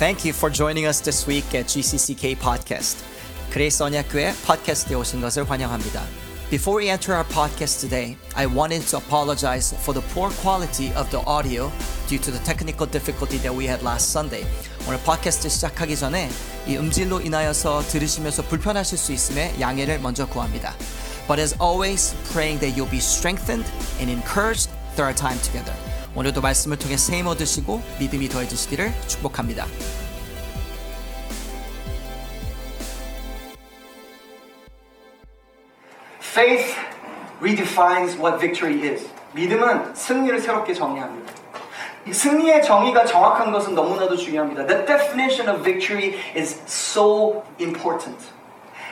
Thank you for joining us this week at GCCK Podcast. 그레이스 언약교회 팟캐스트에 오신 것을 환영합니다. Before we enter our podcast today, I wanted to apologize for the poor quality of the audio due to the technical difficulty that we had last Sunday. 오늘 팟캐스트 시작하기 전에 이 음질로 인하여서 들으시면서 불편하실 수 있음에 양해를 먼저 구합니다. But as always, praying that you'll be strengthened and encouraged through our time together. 오늘도 말씀을 통해 세임 얻으시고 믿음이 더해지시기를 축복합니다. 믿음은 승리를 새롭게 정의합니다. 이 승리의 정의가 정확한 것은 너무나도 중요합니다. The definition of victory is so important.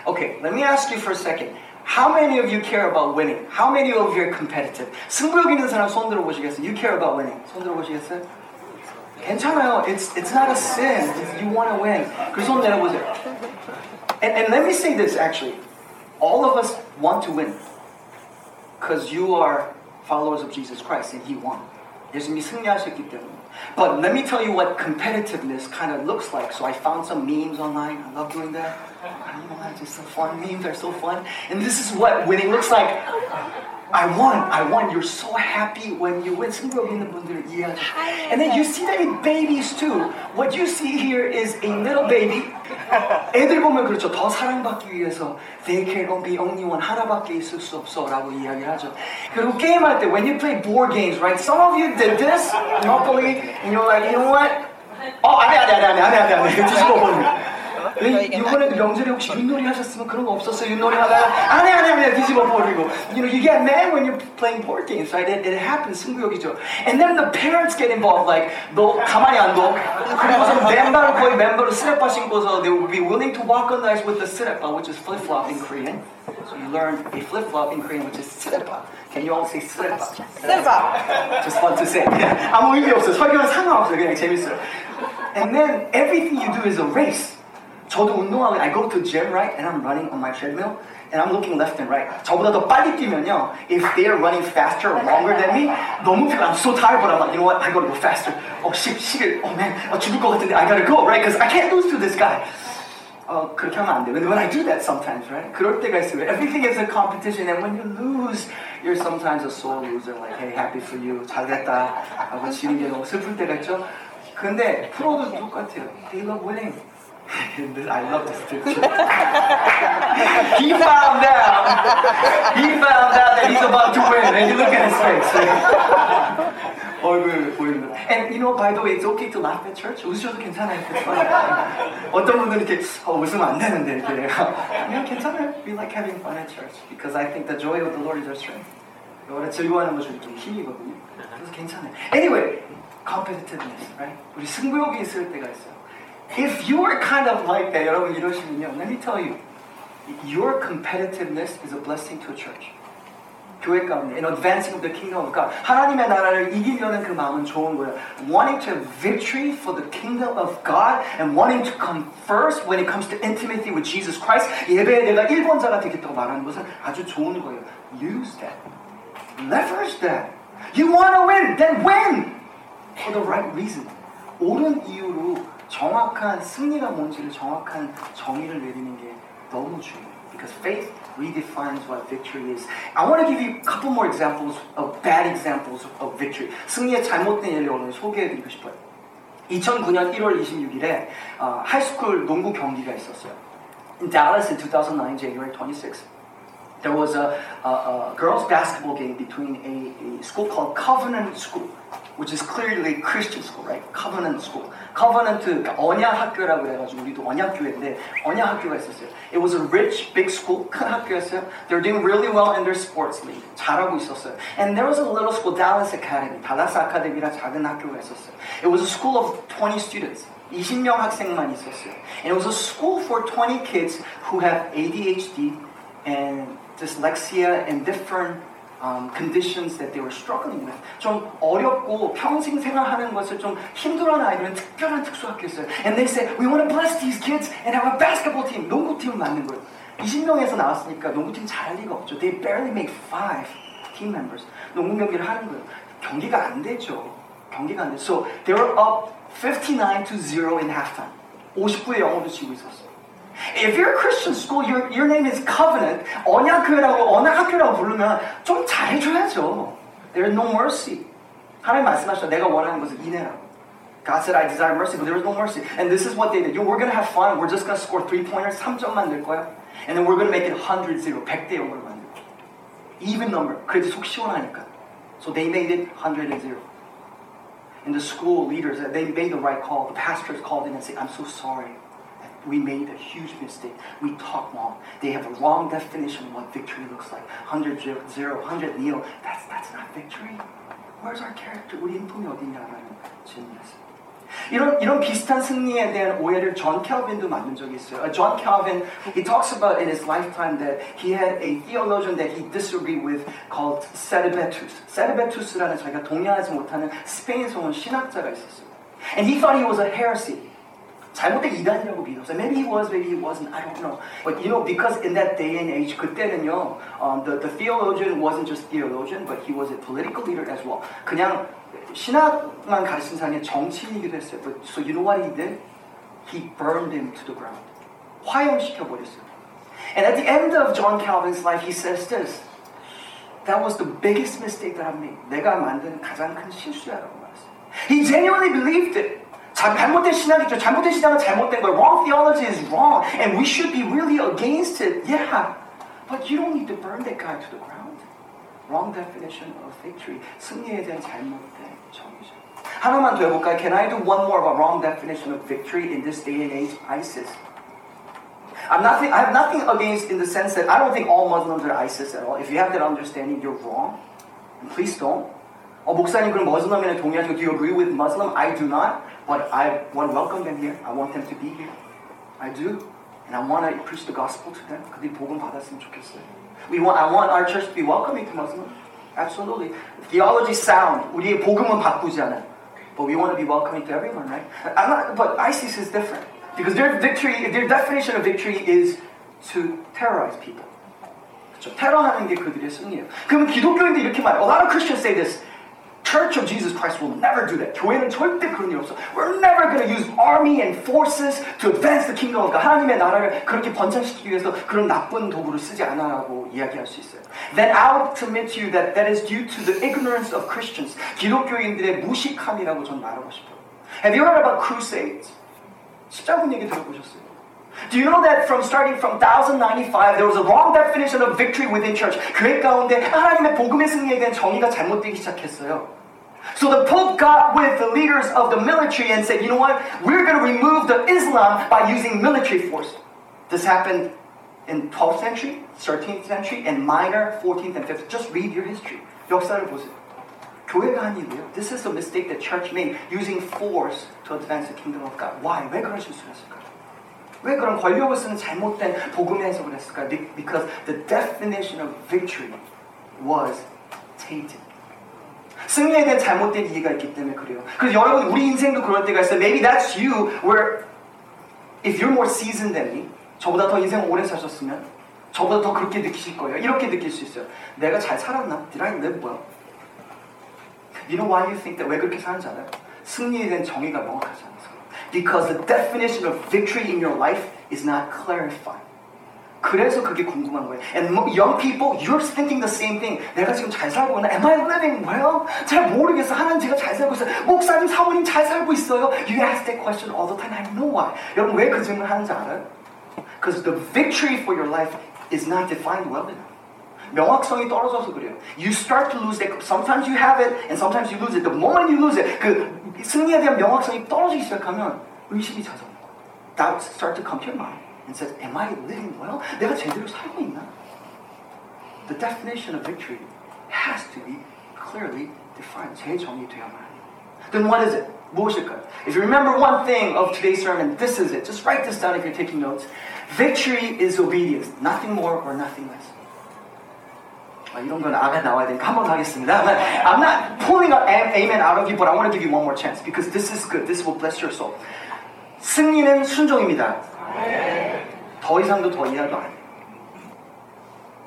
Okay, let me ask you for a second. How many of you care about winning? How many of you are competitive? 승부욕 있는 사람 손 들어보시겠어요? You care about winning. 손 들어보시겠어요? 괜찮아요. It's, it's not a sin. It's, you want to win. 그래서 손 내려보세요. And, and let me say this actually. All of us want to win. Because you are followers of Jesus Christ and He won. 예수님이 승리하셨기 때문에. But let me tell you what competitiveness kind of looks like. So I found some memes online. I love doing that. You know, it's just so fun. Memes are so fun. And this is what winning looks like. I won. I won. You're so happy when you win. 승부욕 있는 분들 이해하죠. And then you see that in babies too. What you see here is a little baby. 애들 보면 그렇죠. 더 사랑받기 위해서 they can be only one 하나밖에 있을 수 없어라고 이야기를 하죠. 그리고 게임할 때 when you play board games, right? Some of you did this, Monopoly, and you're like, you know what? 어, 안해 안해 안해 안해 안해 안해 안해 뒤집어 버리 고. 이번에도 명절에 혹시 윷놀이 하셨으면 그런 거 없었어요? 윷놀이 하다가 안해 안해 안해 뒤집어 버리고. You know, you get mad when you're playing board games, right? It, it happens 승부욕이죠. And then the parents get involved, like 너 가만히 안 둬. 그리고서 맨발을 거의 맨발로 스레빠 신고서 they would be willing to walk on ice with the 스레빠, which is flip flop in Korean. So you learn a flip flop in Korean, which is 스레빠. Can you all say 스레빠? 스레빠. Just fun to say. 그냥 아무 의미 없어요. 설교는 상관없어요. 그냥 재밌어요. And then everything you do is a race. 저도 운동하고 I go to gym, right? And I'm running on my treadmill. And I'm looking left and right. 저보다 더 빨리 뛰면요. If they are running faster or longer than me, 너무 피곤. I'm so tired, but I'm like, you know what? I gotta go faster. Oh, 10, 11. Oh man, 어, 죽을 것 같은데 I gotta go, right? Because I can't lose to this guy. 어, 그렇게 하면 안 돼. When I do that sometimes, right? 그럴 때가 있어요. Everything is a competition, and when you lose, you're sometimes a sore loser. Like, hey, happy for you. 잘됐다. 하고 지는 게 너무 슬플 때가 있죠. 근데 프로도 똑같아요. They love winning. I love this picture. he found out. He found out that he's about to win, and you look at his face. 얼굴 보이는. And you know, by the way, it's okay to laugh at church. 웃으셔도 괜찮아요. 어떤 분들은 이렇게 어, 웃으면 안 되는데 이렇게. 그냥 괜찮아요. We like having fun at church because I think the joy of the Lord is our strength. 여러분 즐거워하는 것이 좀 힘이거든요. 그래서 괜찮아요. Anyway, competitiveness, right? 우리 승부욕이 있을 때가 있어요. If you are kind of like that, 여러분 이러시면요, let me tell you, your competitiveness is a blessing to a church. 교회 가운데, in advancing of the kingdom of God. 하나님의 나라를 이기려는 그 마음은 좋은 거예요. Wanting to have victory for the kingdom of God and wanting to come first when it comes to intimacy with Jesus Christ. 예배에 내가 1번자가 되겠다고 말하는 것은 아주 좋은 거예요. Use that. Leverage that. You want to win, then win! For the right reason. 옳은 이유로 정확한 승리가 뭔지를 정확한 정의를 내리는 게 너무 중요해요. Because faith redefines what victory is. I want to give you a couple more examples of bad examples of victory. 승리의 잘못된 예를 오늘 소개해드리고 싶어요. 2009년 1월 26일에 어, 하이스쿨 농구 경기가 있었어요. In Dallas in 2009, January 26th. There was a, a, a girls' basketball game between a, a school called Covenant School, which is clearly a Christian school, right? Covenant School. Covenant, 그러니까 언약 학교라고 해가지고 우리도 언약 교회인데 언약 학교가 있었어요. It was a rich, big school, 큰 학교였어요. They're doing really well in their sports league. 잘하고 있었어요. And there was a little school, Dallas Academy. 달라스 아카데미라 작은 학교가 있었어요. It was a school of 20 students. 20명 학생만 있었어요. And it was a school for 20 kids who have ADHD and dyslexia and different um, conditions that they were struggling with. 좀 어렵고 평생 생활하는 것을 좀 힘들어하는 아이들은 특별한 특수학교였어요. And they said, we want to bless these kids and have a basketball team. 농구팀을 만든 거예요. 20명에서 나왔으니까 농구팀 잘할 리가 없죠. They barely make five team members. 농구 경기를 하는 거예요. 경기가 안 되죠. 경기가 안 돼. So they were up 59 to 0 in halftime. 50분에 영어도 지고 있었어. If you're a Christian school, your, your name is Covenant, 언약교회라고, 언약학교라고 부르면 좀 잘해줘야죠. There is no mercy. 하나님 말씀하셨죠. 내가 원하는 것은 인내라고. God said, I desire mercy, but there was no mercy. And this is what they did. Yo, we're going to have fun. We're just going to score three pointers. 3점만 낼 거야. And then we're going to make it 100 0. 100대 0으로 만들 거야. Even number. 그래도 속 시원하니까. So they made it 100 0. And the school leaders, they made the right call. The pastors called in and said, I'm so sorry. We made a huge mistake. We talk wrong. They have a wrong definition of what victory looks like. 100 0, 100 0. That's, that's not victory. Where's our character? 우리 인품이 어디냐라는 질문이었어요. 이런 이런 비슷한 승리에 대한 오해를 존 켈빈도 만든 적이 있어요. Uh, John Calvin, he talks about in his lifetime that he had a theologian that he disagreed with called Servetus. Servetus라는 자기가 동의하지 못하는 스페인 소문 신학자가 있었어요. And he thought he was a heresy. 잘못된 이단이라고 믿었어요. Maybe he was, maybe he wasn't. I don't know. But you know, because in that day and age, 그때는요, um, the, the theologian wasn't just theologian, but he was a political leader as well. 그냥 신학만 가르친 사람이 정치인이기도 했어요. But, so you know what he did? He burned him to the ground. 화형시켜 버렸어요. And at the end of John Calvin's life, he says this. That was the biggest mistake that I've made. 내가 만든 가장 큰 실수야라고 말했어요. He genuinely believed it. 자, 잘못된 신학이죠. 잘못된 신학은 잘못된 거예요. Wrong theology is wrong, and we should be really against it. Yeah, but you don't need to burn that guy to the ground. Wrong definition of victory. 승리에 대한 잘못된 정의죠. 하나만 더 해볼까요? Can I do one more of a wrong definition of victory in this day and age? ISIS. I'm nothing, I have nothing against in the sense that I don't think all Muslims are ISIS at all. If you have that understanding, you're wrong. And please don't. 어, 목사님 그럼 머슬럼에 동의하시고 Do you agree with Muslim? I do not. But I want to welcome them here. I want them to be here. I do. And I want to preach the gospel to them. 그들이 복음 받았으면 좋겠어요. We want, I want our church to be welcoming to Muslims. Absolutely. Theology sound. 우리의 복음은 바꾸지 않아요. But we want to be welcoming to everyone, right? I'm not, but ISIS is different. Because their victory, their definition of victory is to terrorize people. 그렇죠? 테러하는 게 그들의 승리예요. 그러면 기독교인들 이렇게 말해요. A lot of Christians say this. Church of Jesus Christ will never do that. 교회는 절대 그런 일 없어. We're never going to use army and forces to advance the kingdom of God. 하나님의 나라를 그렇게 번창시키기 위해서 그런 나쁜 도구를 쓰지 않아라고 이야기할 수 있어요. Then I'll submit to you that that is due to the ignorance of Christians. 기독교인들의 무식함이라고 전 말하고 싶어요. Have you heard about crusades? 십자군 얘기 들어보셨어요? Do you know that from starting from 1095 there was a wrong definition of victory within church. 교회 가운데 하나님의 복음의 승리에 대한 정의가 잘못되기 시작했어요. So the Pope got with the leaders of the military and said, you know what? We're going to remove the Islam by using military force. This happened in 12th century, 13th century, and minor 14th and 15th. Just read your history. 역사를 보세요. 교회가 한 일이에요. This is a mistake that church made using force to advance the kingdom of God. Why? 왜 그런 실수를 했을까요? 왜 그런 권력을 쓰는 잘못된 복음의 해석을 했을까요? Because the definition of victory was tainted. 승리에 대한 잘못된 이해가 있기 때문에 그래요. 그래서 여러분 우리 인생도 그럴 때가 있어요. Maybe that's you where if you're more seasoned than me, 저보다 더 인생 오래 사셨으면 저보다 더 그렇게 느끼실 거예요. 이렇게 느낄 수 있어요. 내가 잘 살았나? Did I live well? You know why you think that 왜 그렇게 사는지 알아요? 승리에 대한 정의가 명확하지 않아서. Because the definition of victory in your life is not clarified. 그래서 그게 궁금한 거예요. And young people, you're thinking the same thing. 내가 지금 잘 살고 있나? Am I living well? 잘 모르겠어. 하나님 제가 잘 살고 있어요. 목사님, 사모님 잘 살고 있어요. You ask that question all the time. I know why. 여러분 왜 그 질문 하는지 알아요? Because the victory for your life is not defined well enough. 명확성이 떨어져서 그래요. You start to lose it. Sometimes you have it, and sometimes you lose it. The moment you lose it, 그 승리에 대한 명확성이 떨어지기 시작하면 의심이 찾아오는 거예요. Doubts start to come to your mind and says, Am I living well? 내가 제대로 살고 있나? The definition of victory has to be clearly defined. 재정의돼야만 해요. Then what is it? 무엇일까요? If you remember one thing of today's sermon, this is it. Just write this down if you're taking notes. Victory is obedience. Nothing more or nothing less. 아, 이런 건 아멘 나와야 되니까 한번 하겠습니다. I'm not pulling an amen out of you, but I want to give you one more chance because this is good. This will bless your soul. 승리는 순종입니다. 더 이상도 더 이하도 안 돼요.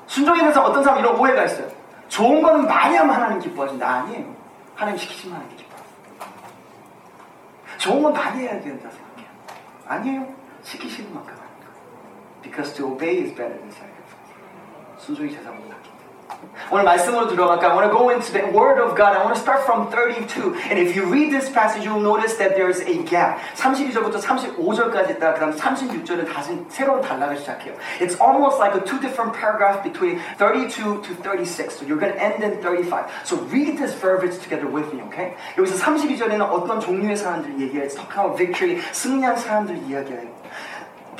순종에 대해서 어떤 사람 이런 오해가 있어요. 좋은 거는 많이 하면 하나님 기뻐하신다. 아니에요. 하나님 시키지만 하나님 기뻐. 좋은 건 많이 해야 된다 생각해요. 아니에요. 시키시는 만큼 하는 거. Because to obey is better than sacrifice. 순종이 제사보다 낫기 오늘 말씀으로 들어갈까? I want to go into the Word of God. I want to start from 32. And if you read this passage, you'll notice that there's a gap. 32절부터 35절까지 있다가 그 다음 36절은 다시 새로운 단락을 시작해요. It's almost like a two different paragraphs between 32 to 36. So you're going to end in 35. So read this verbiage together with me, okay? 여기서 32절에는 어떤 종류의 사람들 얘기해요. It's talking about victory. 승리한 사람들 이야기해요.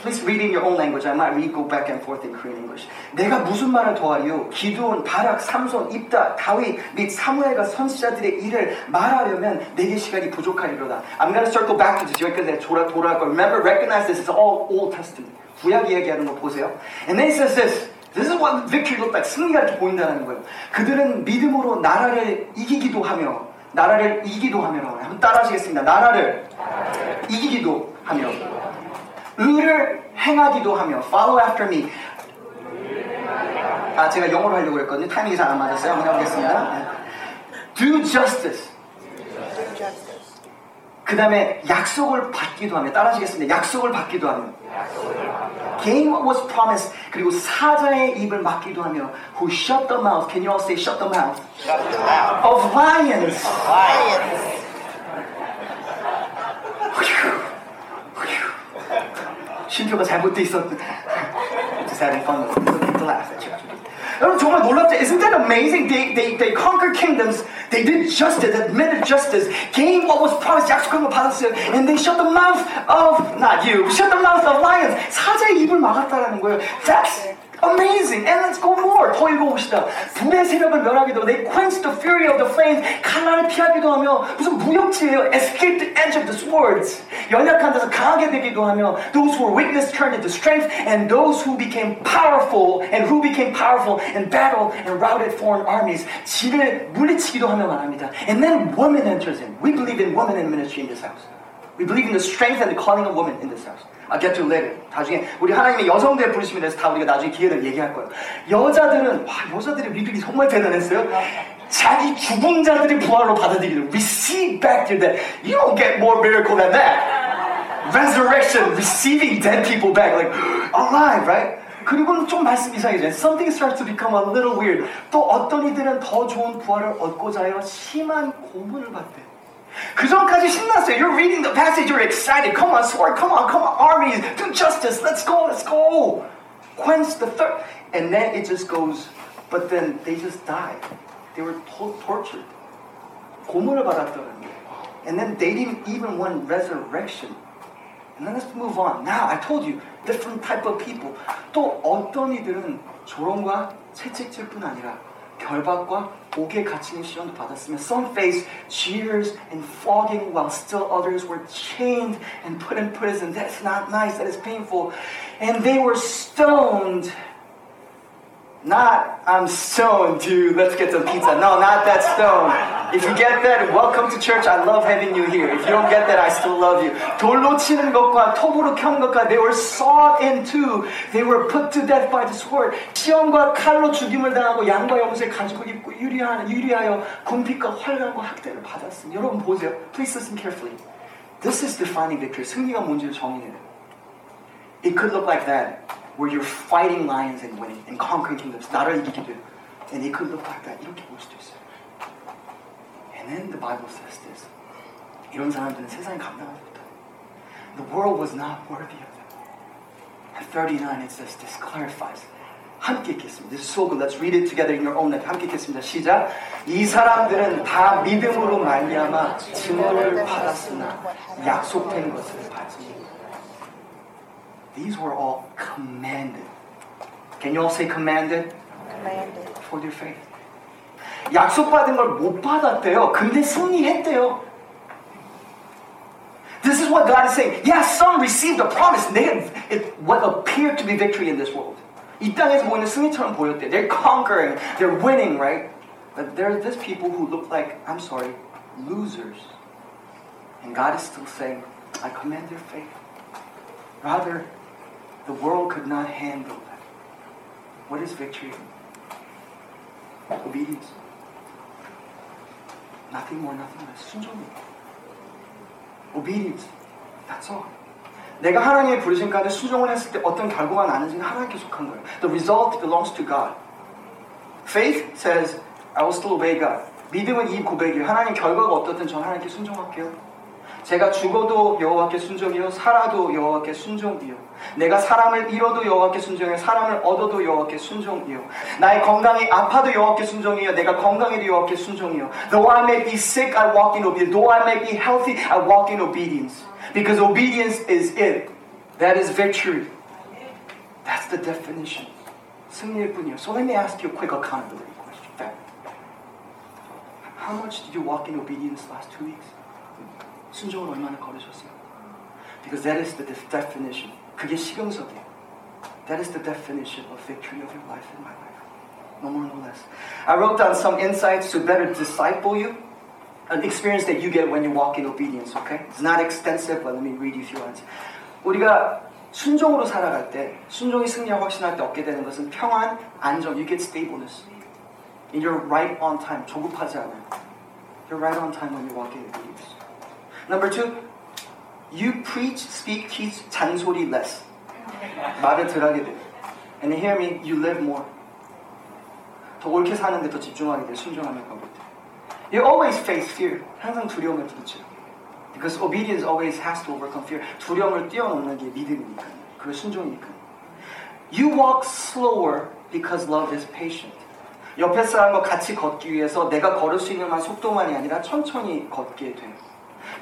Please read in your own language. I might read go back and forth in Korean English. 내가 무슨 말을 더하리요? 기드온, 바락, 삼손, 입다, 다윗 및 사무엘과 선지자들의 일을 말하려면 내게 시간이 부족하리로다. I'm going to circle back to this. 여기까지 돌아, 돌아갈 거예요. Remember, recognize this is all Old Testament. 구약 이야기하는 거 보세요. And then it says this. This is what victory looked like. 승리가 이렇게 보인다는 거예요. 그들은 믿음으로 나라를 이기기도 하며 나라를 이기기도 하며 한번 따라 하시겠습니다. 나라를 이기기도 하며 의를 행하기도 하며 follow after me. 아 제가 영어로 하려고 했거든요. 타이밍이 잘 안 맞았어요. 한번 해보겠습니다. Do justice. 그 다음에 약속을 받기도 하며 따라 하시겠습니다. 약속을 받기도 하며 what was promised 그리고 사자의 입을 막기도 하며 Who shut the mouth Can you all say shut the mouth Of lions 쉼표가 잘못돼 있었는데 Just having fun with it. To laugh at you. 여러분 정말 놀랍죠? Isn't that amazing? They, they, they conquered kingdoms. They did justice, admitted justice, gained what was promised. 약속한 거 받았어요. And they shut the mouth of, not you, shut the mouth of lions. 사자의 입을 막았다라는 거예요. That's amazing. And let's go more. 더 읽어봅시다. 불의 세력을 멸하기도 They quenched the fury of the flames. 칼날을 피하기도 하며 무슨 무협지예요. Escape the edge of the swords. 연약한 데서 강하게 되기도 하며 Those who were weakness turned into strength and those who became powerful and who became powerful in battle and routed foreign armies. 지를 물리치기도 하며 말합니다. And then woman enters in. We believe in women in ministry in this house. We believe in the strength and the calling of women in this house. I'll get to later. 나중에 우리 하나님의 여성들 부르심에 대해서 다 우리가 나중에 기회를 얘기할 거예요. 여자들은 와 여자들의 믿음이 정말 대단했어요. 자기 죽은 자들이 부활로 받아들이기를 receive back their dead. You don't get more miracle than that. Resurrection, receiving dead people back, like alive, right? 그리고는 좀 말씀 이상해져요. Something starts to become a little weird. 또 어떤 이들은 더 좋은 부활을 얻고자 하여 심한 고문을 받대. 그 전까지 신났어요. You're reading the passage, you're excited. Come on, sword, come on, come on, armies, do justice, let's go, let's go. Quench the thirst. And then it just goes, but then they just died. They were to- tortured. 고문을 받았다는 거예요. And then they didn't even want resurrection. And then let's move on. Now, I told you, different type of people. 또 어떤 이들은 조롱과 채찍질 뿐 아니라 결박과 옥에 갇히는 시련도 받았으며 some faced jeers and flogging while still others were chained and put in prison. That's not nice. That is painful. And they were stoned. Not I'm stoned, dude. Let's get some pizza. No, not that stone. If you get that, welcome to church. I love having you here. If you don't get that, I still love you. 돌로 치는 것과 톱으로 켜는 것과 they were sawed in two. They were put to death by the sword. 시험과 칼로 죽임을 당하고 양과 염소의 가죽을 입고 유리하여, 유리하여 궁핍과 활강과 학대를 받았습니다. 여러분 보세요. Please listen carefully. This is defining victory. 승리가 뭔지를 정의해야 돼요. It could look like that, where you're fighting lions and winning and conquering kingdoms. 나를 이기기도. And it could look like that. 이렇게 볼 수도 있어요. And then the Bible says this. 이런 사람들은 세상에 감당하지 못해. The world was not worthy of them. At 39 it says this clarifies. 함께 읽겠습니다. This is so good. Let's read it together in your own language. 함께 읽겠습니다. 시작. 이 사람들은 다 믿음으로 말미암아 증거를 받았으나 약속된 것을 받지 못했다. These were all commanded. Can you all say commanded? commanded. For their faith. 약속받은 걸 못 받았대요. 근데 승리했대요. This is what God is saying. Yes, some received the promise. They had it, what appeared to be victory in this world. 이 땅에서 보이는 승리처럼 보였대. They're conquering. They're winning, right? But there are these people who look like, I'm sorry, losers. And God is still saying, I command their faith. Rather, the world could not handle that. What is victory? Obedience. Nothing more, nothing less. 순종이. obedience. That's all. 내가 하나님의 부르심 가운데 순종을 했을 때 어떤 결과가 나는지는 하나님께 속한 거예요. The result belongs to God. Faith says, I will still obey God. 믿음은 이 고백이에요. 하나님 결과가 어떻든 저는 하나님께 순종할게요. 제가 죽어도 여호와께 순종이요 살아도 여호와께 순종이요 내가 사람을 잃어도 여호와께 순종이요 사람을 얻어도 여호와께 순종이요 나의 건강이 아파도 여호와께 순종이요 내가 건강해도 여호와께 순종이요 Though I may be sick I walk in obedience Though I may be healthy I walk in obedience Because obedience is it That is victory That's the definition 승리일 뿐이요 So let me ask you a quick accountability question How much did you walk in obedience last two weeks? 순종을 얼마나 걸으셨어요? Because that is the def- definition. 그게 식용석이에요. That is the definition of victory of your life and my life. No more, no less. I wrote down some insights to better disciple you. An experience that you get when you walk in obedience, okay? It's not extensive, but let me read you a few lines. 우리가 순종으로 살아갈 때, 순종이 승리와 확신할 때 얻게 되는 것은 평안, 안정, you get stableness. And you're right on time, 조급하지 않아요. You're right on time when you walk in obedience. Number two, you preach, speak, teach, 잔소리 less. 말을 덜하게 돼. And hear me, you live more. 더 옳게 사는데 더 집중하게 돼. 순종하는 가운데. You always face fear. 항상 두려움을 부딪혀. Because obedience always has to overcome fear. 두려움을 뛰어넘는 게 믿음이니까. 그게 순종이니까. You walk slower because love is patient. 옆에 사람과 같이 걷기 위해서 내가 걸을 수 있는 만 속도만이 아니라 천천히 걷게 돼요.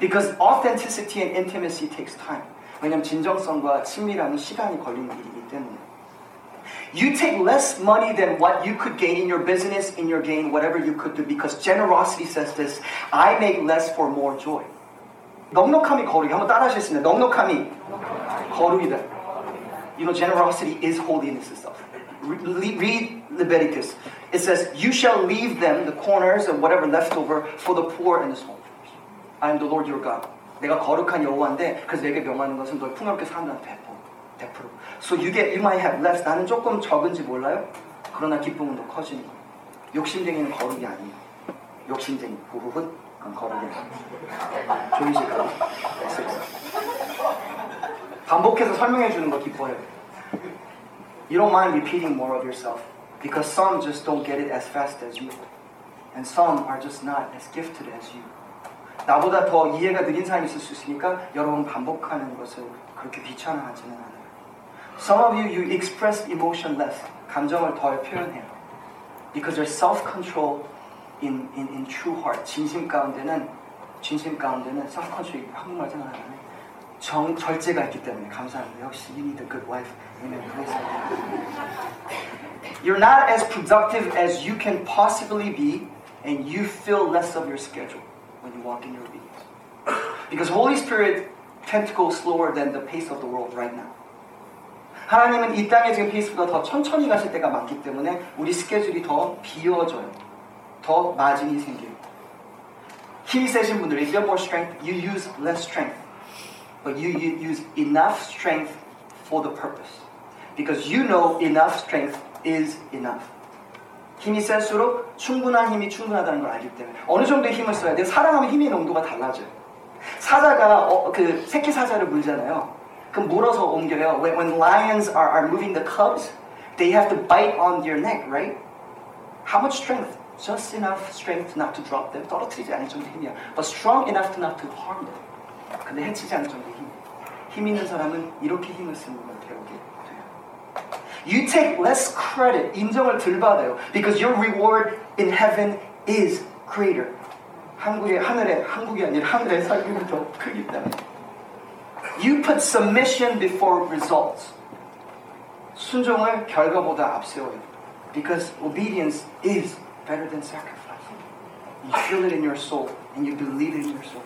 Because authenticity and intimacy takes time. 왜냐면 진정성과 친밀함은 시간이 걸리는 일이기 때문에. You take less money than what you could gain in your business, in your gain, whatever you could do. Because generosity says this, I make less for more joy. 넉넉함이 거룩이. 한번 따라 하시겠습니다. 넉넉함이 거룩이다. You know, generosity is holiness itself. Re- Read Leviticus. It says, You shall leave them the corners and whatever left over for the poor and the small. I am the Lord your God. 내가 거룩한 여호와인데 그래서 내게 명하는 것은 너희 풍요롭게 사람들한테 베풀어. 베풀어. So you get, you might have less. 나는 조금 적은지 몰라요. 그러나 기쁨은 더 커지는 거예요. 욕심쟁이는 거룩이 아니에요. 욕심쟁이, 그건 거룩이 아니에요. 조이실까요? 반복해서 설명해 주는 거 기뻐요. You don't mind repeating more of yourself because some just don't get it as fast as you, and some are just not as gifted as you. 나보다 더 이해가 느린 사람이 있을 수 있으니까 여러분 반복하는 것을 그렇게 귀찮아하지는 않아요. Some of you, you express emotion less. 감정을 덜 표현해요. Because there's self-control in, in, in true heart. 진심 가운데는, 진심 가운데는 self-control, 한국말 생각 안 나네. 정, 절제가 있기 때문에 감사합니다. 역시 you need a good wife. You're not as productive as you can possibly be, and you feel less of your schedule when you walk in your obedience. Because Holy Spirit tend to go slower than the pace of the world right now. 하나님은 이 땅의 지금 페이스보다 더 천천히 가실 때가 많기 때문에 우리 스케줄이 더 비어져요. 더 마진이 생겨요. 힘이 세신 분들, if you have more strength, you use less strength. But you, you use enough strength for the purpose. Because you know enough strength is enough. 힘이 셀수록 충분한 힘이 충분하다는 걸 알기 때문에 어느 정도의 힘을 써야 돼요? 사랑하면 힘의 농도가 달라져요. 사자가 어, 그 새끼 사자를 물잖아요. 그럼 물어서 옮겨요. When, when lions are, are moving the cubs, they have to bite on your neck, right? How much strength? Just enough strength not to drop them. 떨어뜨리지 않을 정도의 힘이야. But strong enough not to harm them. 근데 해치지 않을 정도의 힘. 힘 있는 사람은 이렇게 힘을 쓰는 돼요. You take less credit. 인정을 덜 받아요. Because your reward in heaven is greater. 한국의 하늘에 한국이 아니라 하늘의 살기는 더 크기 때문에. You put submission before results. 순종을 결과보다 앞세워요. Because obedience is better than sacrifice. You feel it in your soul and you believe it in your soul.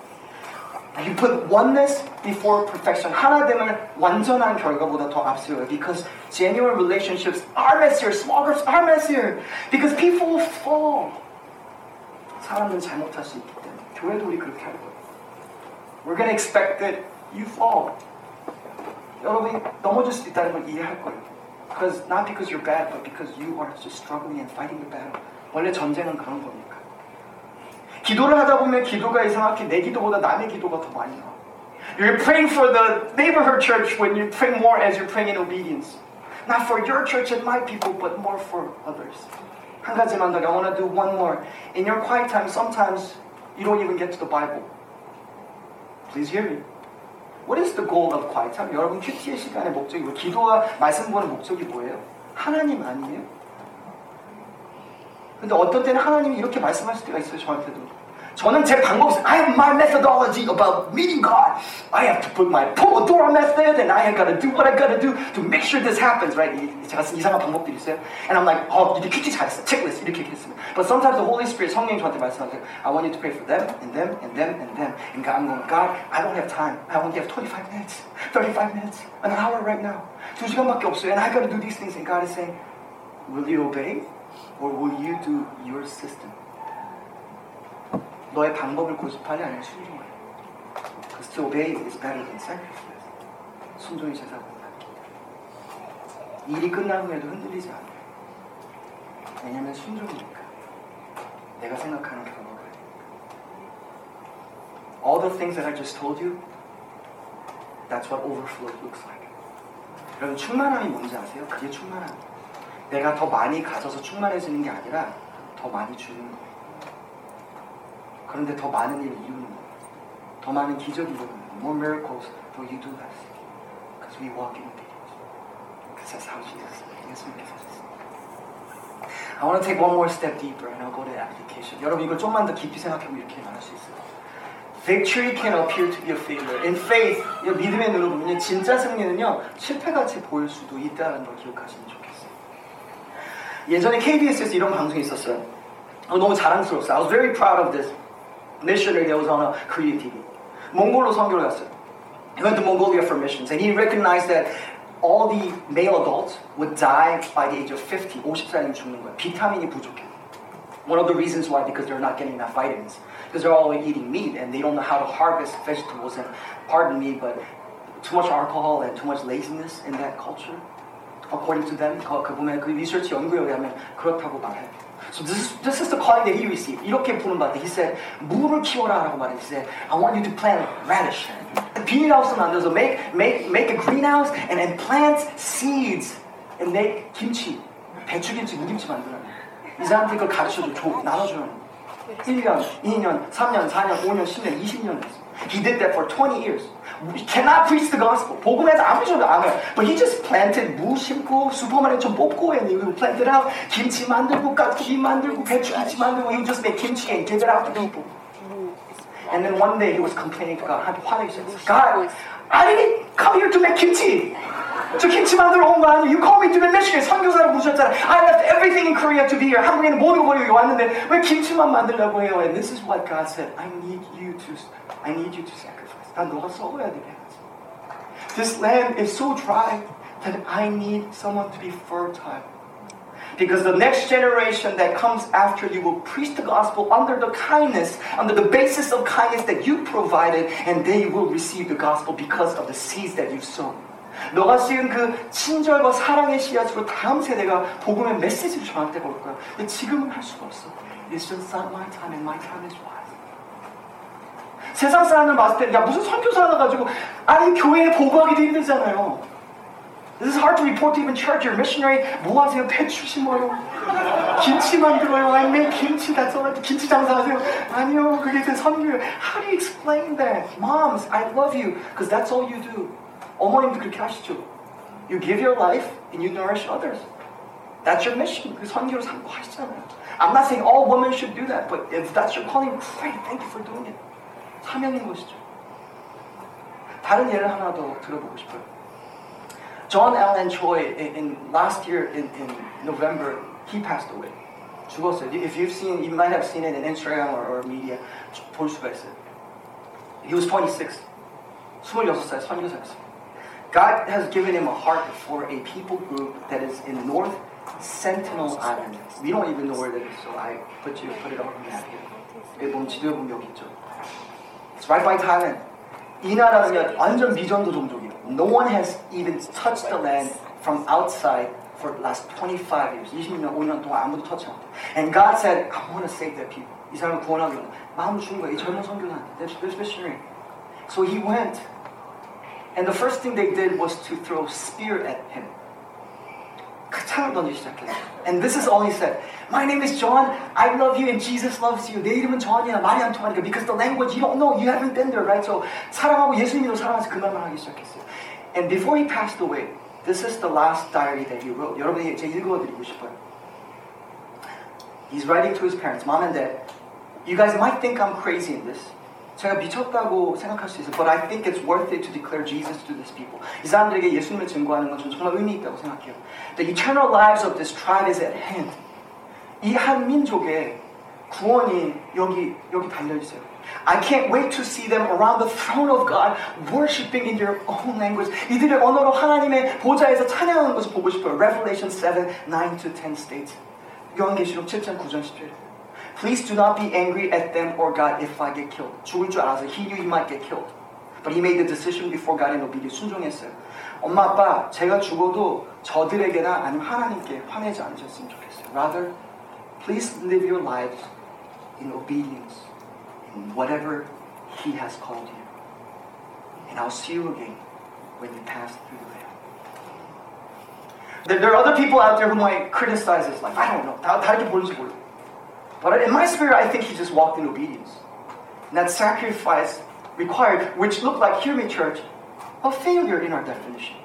You put oneness before perfection. 하나됨을 완전한 결과보다 더 앞세워요. Because genuine relationships are messier. Small groups are messier. Because people will fall. 사람은 잘못할 수 있기 때문에. 교회도 우리 그렇게 할 거예요. We're going to expect that you fall. 여러분이 넘어질 수 있다는 걸 이해할 거예요. Because not because you're bad, but because you are just struggling and fighting the battle. 원래 전쟁은 그런 거니까. 기도를 하다 보면 기도가 이상하게 내 기도보다 남의 기도가 더 많이 나와. You're praying for the neighborhood church when you're praying more as you're praying in obedience. Not for your church and my people, but more for others. 한 가지만 더. I want to do one more. In your quiet time, sometimes you don't even get to the Bible. Please hear me. What is the goal of quiet time? 여러분 큐티의 시간의 목적이 뭐 기도와 말씀 보는 목적이 뭐예요? 하나님 아니에요? 근데 어떤 때는 하나님이 이렇게 말씀하실 때가 있어요 저한테도 저는 제 방법, I have my methodology about meeting God. I have to put my Pomodoro method and I have got to do what I got to do to make sure this happens, right? 제가 쓴 이상한 방법들이 있어요. And I'm like, 어, 이렇게 큐티 잘했어. 체크리스트 이렇게 했습니다. But sometimes the Holy Spirit, 성령이 저한테 말씀하세요. I want you to pray for them and them and them and them. And God, I'm going, God, I don't have time. I only have 25 minutes, 35 minutes, an hour right now. 두 시간밖에 없어요. And I got to do these things. And God is saying, will you obey Or will you do your system? 너의 방법을 고집하냐 아니면 순종하냐. Because to obey is better than sacrifice. 순종이 제사보다. 일이 끝난 후에도 흔들리지 않아. 왜냐면 순종이니까. 내가 생각하는 결과가. All the things that I just told you, that's what overflow looks like. 여러분 충만함이 뭔지 아세요? 그게 충만함. 내가 더 많이 가져서 충만해지는 게 아니라 더 많이 주는 거. 그런데 더 많은 일을 이루는 거예요. 더 많은 기적이 일어나는 거예요. More miracles for you do less. Because we walk in obedience. Because that's how Jesus 하셨어요. I want to take one more step deeper and I'll go to application. 여러분 이걸 좀만 더 깊이 생각해보면 이렇게 말할 수 있어요. Victory can appear to be a failure. In faith, 이 믿음의 눈으로 보면 진짜 승리는요 실패같이 보일 수도 있다는 걸 기억하시면 좋겠어요. 예전에 KBS에서 이런 방송이 있었어요. 어, 너무 자랑스러웠어요. I was very proud of this. missionary that was on a Korea TV. 몽골로 선교를 갔어요. He went to Mongolia for missions, and he recognized that all the male adults would die by the age of 50. 50살이면 죽는 거예요. 비타민이 부족해. One of the reasons why, because they're not getting enough vitamins. Because they're all eating meat, and they don't know how to harvest vegetables. And pardon me, but too much alcohol and too much laziness in that culture. According to them, 그, 그 보면 그 리서치 연구에 의하면 그렇다고 말해요. So this is, this is the calling that he received. 이렇게 부름받대. He said, 무를 키워라라고 말해. He said, I want you to plant radish. 비닐하우스 만들어서 make, make, make a greenhouse and, and plant seeds and make 김치, 배추김치, 무김치 만들어요. 이 사람한테 그걸 가르쳐줘, 줘, 나눠줘요. 1년, 2년, 3년, 4년, 5년, 10년, 20년 했어. He did that for 20 years. He cannot preach the gospel. 복음에서 아무리 줘도 안 해요. But he just planted 무 심고 슈퍼마켓 좀 뽑고 and he would plant it out. 김치 만들고 깍기 만들고 배추김치 만들고 he would just make kimchi and give it out to people. And then one day he was complaining to God. 한테 화내기 시작했어요. God, I didn't come here to make kimchi. 저 김치 만들어 온 거 아니에요? You called me to be missionary. 선교사로 부르셨잖아. I left everything in Korea to be here. 한국에는 모든 거 버리고 왔는데 왜 김치만 만들려고 해요? And this is what God said. I need you to, I need you to sacrifice. 난 너가 썩어야 되게 하지. This land is so dry that I need someone to be fertile. Because the next generation that comes after you will preach the gospel under the kindness, under the basis of kindness that you provided, and they will receive the gospel because of the seeds that you've sown. 너가 씌운 그 친절과 사랑의 씨앗으로 다음 세대가 복음의 메시지를 저한테 걸 거야. 근데 지금은 할 수가 없어. It's just not my time, and my time is wise. 세상 사람들 봤을 때, 야 무슨 선교사 하나 가지고 아니 교회에 보고하기도 힘들잖아요. This is hard to report to even church. Your missionary 뭐 하세요? 배추 심어요. 김치 만들어요. I make kimchi. That's all. 김치 장사하세요. 아니요. 그게 제 선교예요. How do you explain that? Moms, I love you. Because that's all you do. 어머님도 그렇게 하시죠. You give your life and you nourish others. That's your mission. 그 선교를 삼고 하시잖아요. I'm not saying all women should do that, but if that's your calling, great. Thank you for doing it. 사명인 것이죠. 다른 예를 하나 더 들어보고 싶어요. John Allen Chau, in, in last year in, in November, he passed away. 죽었어요. If you've seen, you might have seen it in Instagram or, or media. 볼 수가 있어요. He was 26. 26살 선교사였어요. God has given him a heart for a people group that is in North Sentinel Island. We don't even know where that is, so I put you put it on the map here. 여기 보면 지도에 보면 여기 있죠. It's right by Thailand. 이 나라는 완전 미전도 종족이에요. No one has even touched the land from outside for the last 25 years. 20년, 5년 동안 아무도 터치 못해. And God said, I want to save that people. 이 사람을 구원하기 위해 마음을 주는 거예요. 이 젊은 선교사한테. This, this missionary. So he went And the first thing they did was to throw spear at him. 그 창을 던지기 시작했어요. And this is all he said. My name is John. I love you and Jesus loves you. 내 이름은 존이야. 말이 안 통하니까. Because the language you don't know. You haven't been there, right? So 사랑하고 예수님도 사랑해서 그 말만 하기 시작했어요. And before he passed away, this is the last diary that he wrote. 여러분이 제가 읽어드리고 싶어요. He's writing to his parents, mom and dad. You guys might think I'm crazy in this. 제가 미쳤다고 생각할 수 있어요. But I think it's worth it to declare Jesus to these people. 이 사람들에게 예수님을 증거하는 건 저는 정말 의미 있다고 생각해요. The eternal lives of this tribe is at hand. 이 한 민족의 구원이 여기 여기 달려 있어요. I can't wait to see them around the throne of God, worshiping in their own language. 이들의 언어로 하나님의 보좌에서 찬양하는 것을 보고 싶어요. Revelation 7, 9 to 10 states. 요한계시록 7장 9절 10절. Please do not be angry at them or God if I get killed. 죽을 줄 알아서 he knew he might get killed. But he made the decision before God in obedience. 순종했어요. 엄마 아빠 제가 죽어도 저들에게나 아니면 하나님께 화내지 않으셨으면 좋겠어요. Rather, please live your lives in obedience in whatever he has called you. And I'll see you again when you pass through the veil. There, there are other people out there who might criticize this life. I don't know. 다, 다르게 보는지 몰라. But in my spirit, I think he just walked in obedience. And that sacrifice required, which looked like, hear me, church, a failure in our definition.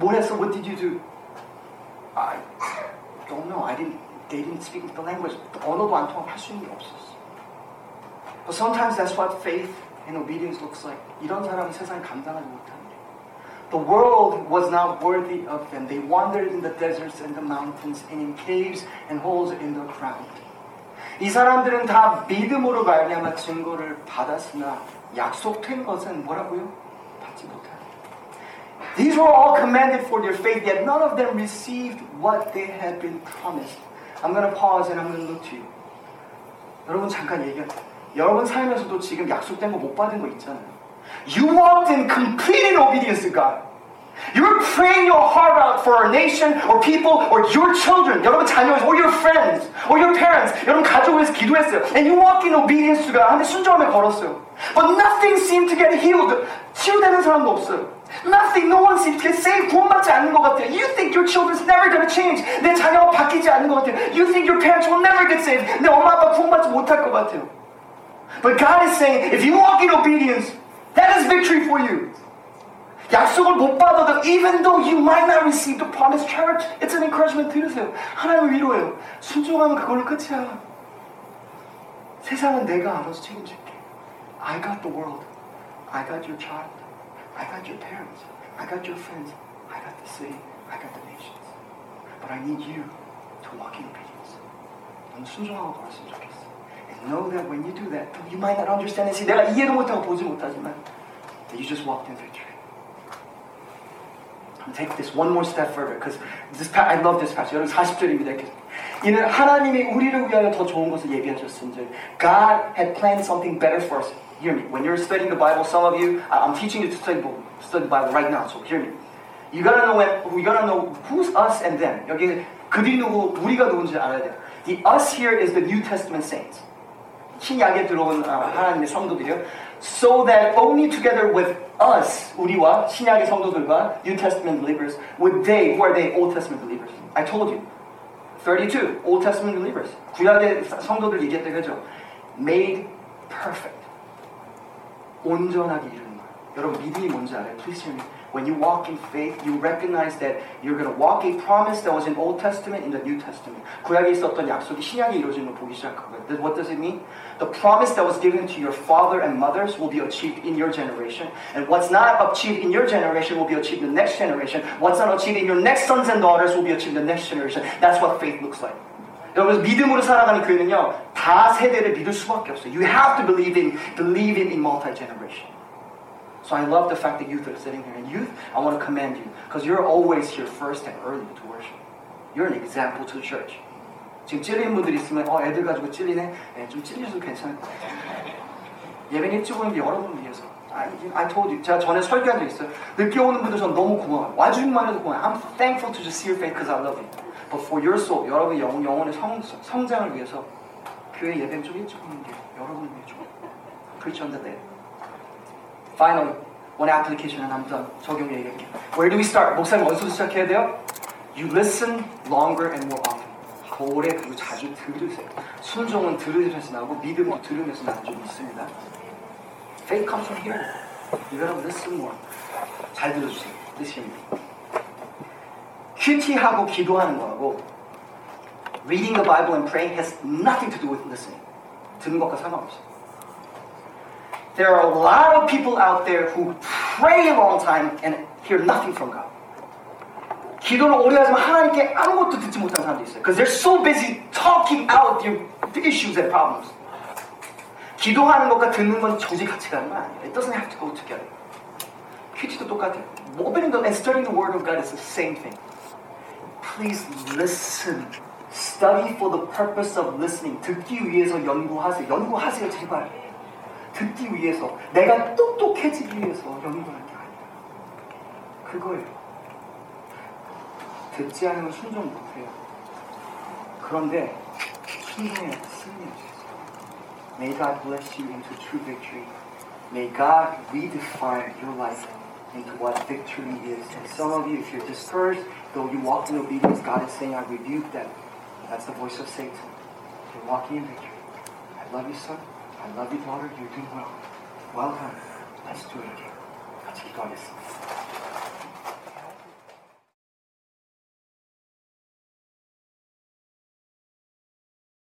뭘 했어? What did you do? I don't know. I didn't, they didn't speak the language. 언어도 안 통하고 할수 있는 게 없었어. But sometimes that's what faith and obedience looks like. 이런 사람은 세상에 감당하지 못하는 게. The world was not worthy of them. They wandered in the deserts and the mountains and in caves and holes in the ground. 이 사람들은 다 믿음으로 말미암아 증거를 받았으나 약속된 것은 뭐라고요? 받지 못하는. These were all commanded for their faith, yet none of them received what they had been promised. I'm going to pause and I'm going to look to you. 여러분 잠깐 얘기할게요. 여러분 삶에서도 지금 약속된 거 못 받은 거 있잖아요. You walked in complete obedience to God. You were praying your heart out for a nation or people or your children, 여러분 자녀 or your friends or your parents. 여러분 가족을 위해서 기도했어요. And you walk in obedience to God. 근데 순종함에 걸었어요. But nothing seemed to get healed. 치유되는 사람도 없어요. Nothing, no one seems to get saved. 구원받지 않는 것 같아요. You think your children's never going to change. 내 자녀가 바뀌지 않는 것 같아요. You think your parents will never get saved. 내 엄마 아빠 구원받지 못할 것 같아요. But God is saying, if you walk in obedience, that is victory for you. 약속을 못 받아도 even though you might not receive the promised church, it's an encouragement 들으세요. 하나님을 위로해요. 순종하면 그걸로 끝이야. 세상은 내가 알아서 책임질게. I got the world. I got your child. I got your parents. I got your friends. I got the city. I got the nations. But I need you to walk in obedience. 넌 순종하고 걸었으면 좋겠어. And know that when you do that, you might not understand it. See, 내가 이해도 못하고 보지 못하지만 that you just walked in victory. I'm take this one more step further because this pa- I love this passage. 여러분 40절입니다. 이렇게. 이는 하나님이 우리를 위하여 더 좋은 것을 예비하셨은즉 God had planned something better for us. Hear me. When you're studying the Bible, some of you, I- I'm teaching you to study, study the Bible right now. So hear me. You gotta know when, we gotta know who's us and them. 여기 그들이 누구, 우리가 누군지 알아야 돼요. The us here is the New Testament saints. 신약에 들어온 아, 하나님의 성도들이요. So that only together with us, 우리와 신약의 성도들과 New Testament believers, would they, who are they, Old Testament believers? I told you. 32, Old Testament believers. 구약의 성도들 얘기했던 거죠. Made perfect. 온전하게 이루는 거예요. 여러분 믿음이 뭔지 알아요? Please hear me. When you walk in faith, you recognize that you're going to walk a promise that was in Old Testament in the New Testament. 구약에 있었던 약속이 신약에 이루어지는 걸 보기 시작하고요. Then What does it mean? The promise that was given to your father and mothers will be achieved in your generation. And what's not achieved in your generation will be achieved in the next generation. What's not achieved in your next sons and daughters will be achieved in the next generation. That's what faith looks like. 여러분 믿음으로 살아가는 교회는요 다 세대를 믿을 수밖에 없어요. You have to believe in believe in, in multi generation. So I love the fact that youth are sitting here. And youth, I want to commend you because you're always here first and early to worship. You're an example to the church. 지금 찔리는 분들이 있으면 어 애들 가지고 찔리네. 네, 좀 찔려도 괜찮을 것 같아요. 예배 일찍 오는 게 여러분을 위해서. I, I told you. 제가 전에 설교한 적 있어요. 늦게 오는 분들 전 너무 고마워요. 와주기만 해도 고마워요. I'm thankful to just see your face because I love you. But for your soul, 여러분의 영, 영혼의 성, 성장을 위해서 교회 예배는 좀 일찍 오는 게 여러분을 위해 좋아요. Preach on the day. Finally, 원의 애플리케이션은 한번 적용 얘기할게요. Where do we start? 목사님 어디서 시작해야 돼요? You listen longer and more often. 오래 그리고 자주 들으세요. 순종은 들으면서 나오고 믿음도 들으면서 나는 좀 있습니다. Faith comes from here. You gotta listen more. 잘 들어주세요. Listen. 큐티하고 기도하는 거하고 reading the Bible and praying has nothing to do with listening. 듣는 것과 상관없어요. There are a lot of people out there who pray a long time and hear nothing from God. 기도를 오래 하지만 하나님께 아무것도 듣지 못하는 사람도 있어요. Because they're so busy talking out their issues and problems. 기도하는 것과 듣는 건 조직 같이 가는 건 아니에요. It doesn't have to go together. 퀴즈도 똑같아요. Opening the, and studying the Word of God is the same thing. Please listen. Study for the purpose of listening. 듣기 위해서 연구하세요. 연구하세요, 제발. 듣기 위해서. 내가 똑똑해지기 위해서 연구하는 게 아니라. 그거예요. 듣지 않으면 순종 못해요. 그런데 순종해야 돼, 승리해야죠. May God bless you into true victory. May God redefine your life into what victory is. And some of you, if you're discouraged, though you walk in obedience, God is saying, I rebuke that. That's the voice of Satan. You're walking in victory. I love you, son. I love you, daughter. You're doing well. Well done. Let's do it. again. Let's God is.